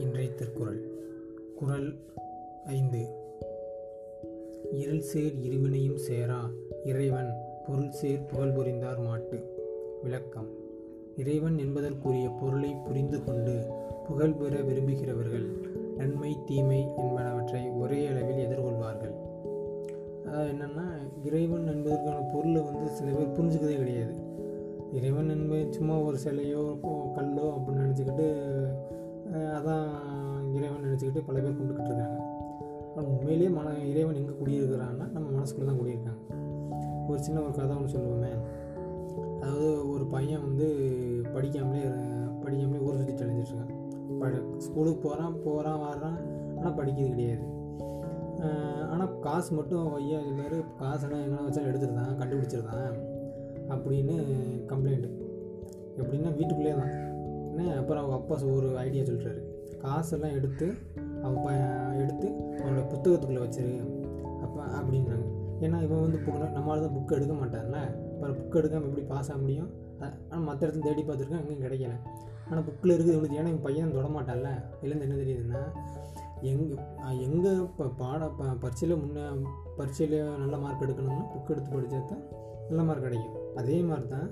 இன்றைய திருக்குறள் குரல் ஐந்து. இருள் சேர் இருவினையும் சேரா இறைவன் பொருள் சேர் புகழ் புரிந்தார் மாட்டு. விளக்கம். இறைவன் என்பதற்குரிய பொருளை புரிந்து கொண்டு புகழ் பெற விரும்புகிறவர்கள் நன்மை தீமை என்பனவற்றை ஒரே அளவில் எதிர்கொள்வார்கள். அதாவது என்னென்னா இறைவன் என்பதற்கான பொருளை வந்து சில பேர் புரிஞ்சுக்கதே கிடையாது. இறைவன் என்பது சும்மா ஒரு சிலையோ கல்லோ அப்படின்னு நினச்சிக்கிட்டு அதான் இறைவன் நினச்சிக்கிட்டு பல பேர் கொண்டுக்கிட்டு இருக்காங்க. ஆனால் உண்மையிலேயே மன இறைவன் எங்கே குடியிருக்கிறான்னா நம்ம மனசுக்குள்ளே தான் குடியிருக்காங்க. ஒரு சின்ன ஒரு கதை ஒன்று சொல்லுவோமே. அதாவது ஒரு பையன் வந்து படிக்காமலே படிக்காமலே ஊர் சுற்றி தெளிஞ்சிட்ருக்கான் ப ஸ்கூலுக்கு போகிறான் போகிறான் வர்றான் ஆனால் படிக்கிறது கிடையாது. ஆனால் காசு மட்டும் ஐயா சொல்லுவார் காசெல்லாம் எங்கே வச்சாலும் எடுத்துருந்தான் கண்டுபிடிச்சிருந்தான் அப்படின்னு கம்ப்ளைண்ட்டு எப்படின்னா வீட்டுக்குள்ளே தான் அப்புறம் அவங்க அப்பா ஒரு ஐடியா சொல்லிட்டாரு காசெல்லாம் எடுத்து அவங்க ப எடுத்து அவனோட புத்தகத்துக்குள்ளே வச்சிரு. அப்போ அப்படின்னாங்க ஏன்னா இவன் வந்து புக் நம்மளால தான் புக் எடுக்க மாட்டார்ல அப்புறம் புக் எடுக்காமல் எப்படி பாஸ் ஆக முடியும்? ஆனால் மற்ற இடத்துல தேடி பார்த்துருக்கேன் எங்கேயும் கிடைக்கல. ஆனால் புக்கில் இருக்குது இவனுக்கு ஏன்னா இவன் பையன் தொடமாட்டான்ல இல்லைன்னு என்ன தெரியுதுன்னா எங்கே எங்கே இப்போ பாட ப பரீட்சையில் முன்னே பரீட்சையில் நல்ல மார்க் எடுக்கணும்னா புக் எடுத்து படித்தா தான் நல்ல மார்க் கிடைக்கும். அதே மாதிரி தான்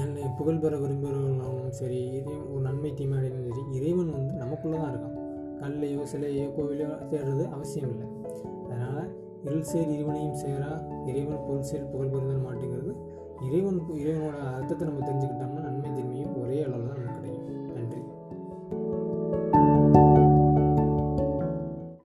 என்னை புகழ் பெற விரும்புகிறவங்களும் சரி இதையும் ஒரு நன்மை தீமை சரி இறைவன் வந்து நமக்குள்ளே தான் இருக்கான். கல்லையோ சிலையோ கோவிலையோ தேடுறது அவசியம் இல்லை. அதனால் இருள் சேர் இறைவனையும் சேரா இறைவன் பொருள் சேர் புகழ் பெறுதல் மாட்டேங்கிறது இறைவன் இறைவனோட அர்த்தத்தை நம்ம தெரிஞ்சுக்கிட்டோம்னா நன்மை தீமையும் ஒரே அளவில் தான்